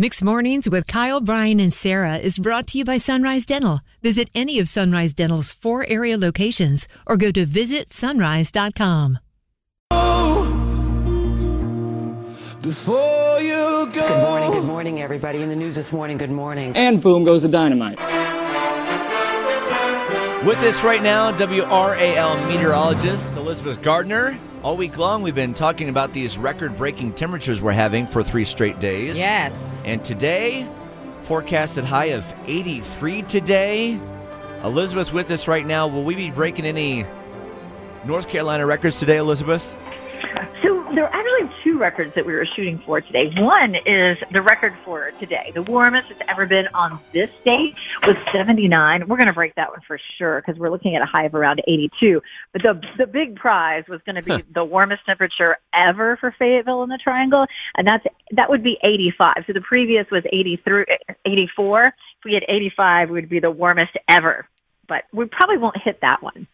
Mixed Mornings with Kyle, Brian, and Sarah is brought to you by Sunrise Dental. Visit any of Sunrise Dental's four area locations or go to visitsunrise.com. Before you go. Good morning, good morning, everybody. In the news this morning, good morning. And boom goes the dynamite. With us right now, WRAL meteorologist Elizabeth Gardner. All week long, we've been talking about these record breaking temperatures we're having for three straight days. Yes. And today, forecasted high of 83 today. Elizabeth with us right now. Will we be breaking any North Carolina records today, Elizabeth? There are actually two records that we were shooting for today. One is the record for today. The warmest it's ever been on this date was 79. We're going to break that one for sure because we're looking at a high of around 82. But the the big prize was going to be the warmest temperature ever for Fayetteville in the Triangle, and that's that would be 85. So the previous was 83, 84. If we had 85, it would be the warmest ever. But we probably won't hit that one.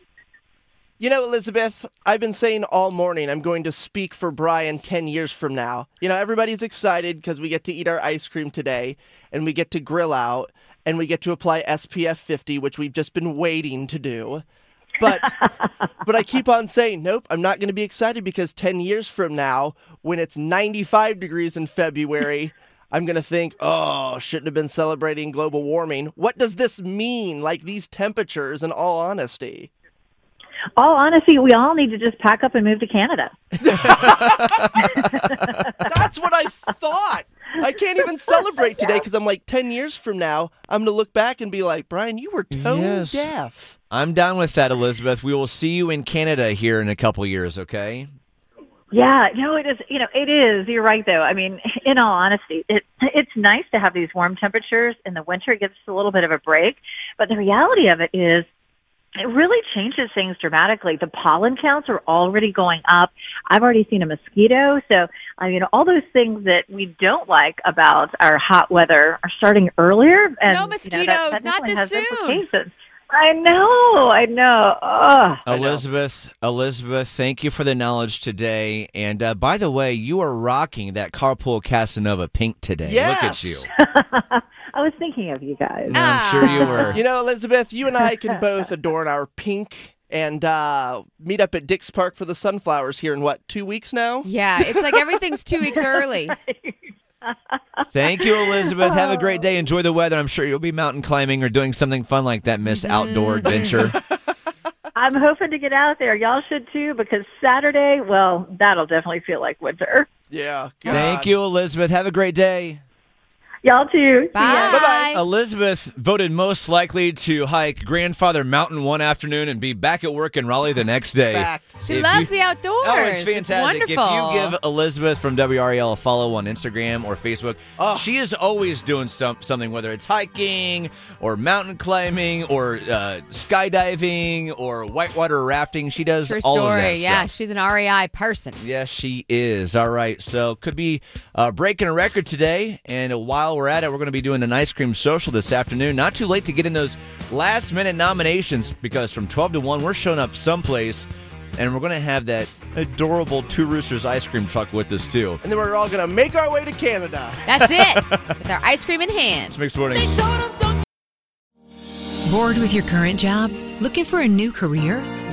You know, Elizabeth, I've been saying all morning I'm going to speak for Brian 10 years from now. You know, everybody's excited because we get to eat our ice cream today and we get to grill out and we get to apply SPF 50, which we've just been waiting to do. But but I keep on saying, nope, I'm not going to be excited because 10 years from now, when it's 95 degrees in February, I'm going to think, oh, shouldn't have been celebrating global warming. What does this mean, like these temperatures, in all honesty? All honesty, we all need to just pack up and move to Canada. That's what I thought. I can't even celebrate today because I'm like, 10 years from now, I'm going to look back and be like, Brian, you were tone Yes. deaf. I'm down with that, Elizabeth. We will see you in Canada here in a couple years, okay? Yeah, no, it is. You know it is. You're right, though. I mean, in all honesty, it it's nice to have these warm temperatures in the winter. It gives us a little bit of a break, but the reality of it is. It really changes things dramatically. The pollen counts are already going up. I've already seen a mosquito. So, I mean, all those things that we don't like about our hot weather are starting earlier. And, No you know, mosquitoes, not this soon. Implications. I know, I know. Ugh. Elizabeth, Elizabeth, thank you for the knowledge today. And uh, by the way, you are rocking that Carpool Casanova pink today. Look at you. I was thinking of you guys. No, I'm sure you were. You know, Elizabeth, you and I can both adorn our pink and uh, meet up at Dix Park for the sunflowers here in what, two weeks now? Yeah, it's like everything's two weeks early. Thank you, Elizabeth. Have a great oh. day. Enjoy the weather. I'm sure you'll be mountain climbing or doing something fun like that, Miss mm-hmm. Outdoor Adventure. I'm hoping to get out there. Y'all should too, because Saturday, well, that'll definitely feel like winter. Yeah. Thank you, Elizabeth. Have a great day. Y'all too. See Bye. Bye. Elizabeth voted most likely to hike Grandfather Mountain one afternoon and be back at work in Raleigh the next day. Fact. She If loves you- the outdoors. Oh, it's fantastic. if wonderful. you give Elizabeth from WRAL a follow on Instagram or Facebook, Oh. she is always doing some, something, whether it's hiking or mountain climbing or uh, skydiving or whitewater rafting. She does True all story. of that yeah, stuff. she's an REI person. Yes, she is. All right. So could be uh, breaking a record today. And while we're at it, we're going to be doing an ice cream social this afternoon. Not too late to get in those last minute nominations because from 12 to 1, we're showing up someplace and we're going to have that adorable Two Roosters ice cream truck with us too. And then we're all going to make our way to Canada. That's it. With our ice cream in hand. It's mixed mornings. Bored with your current job? Looking for a new career?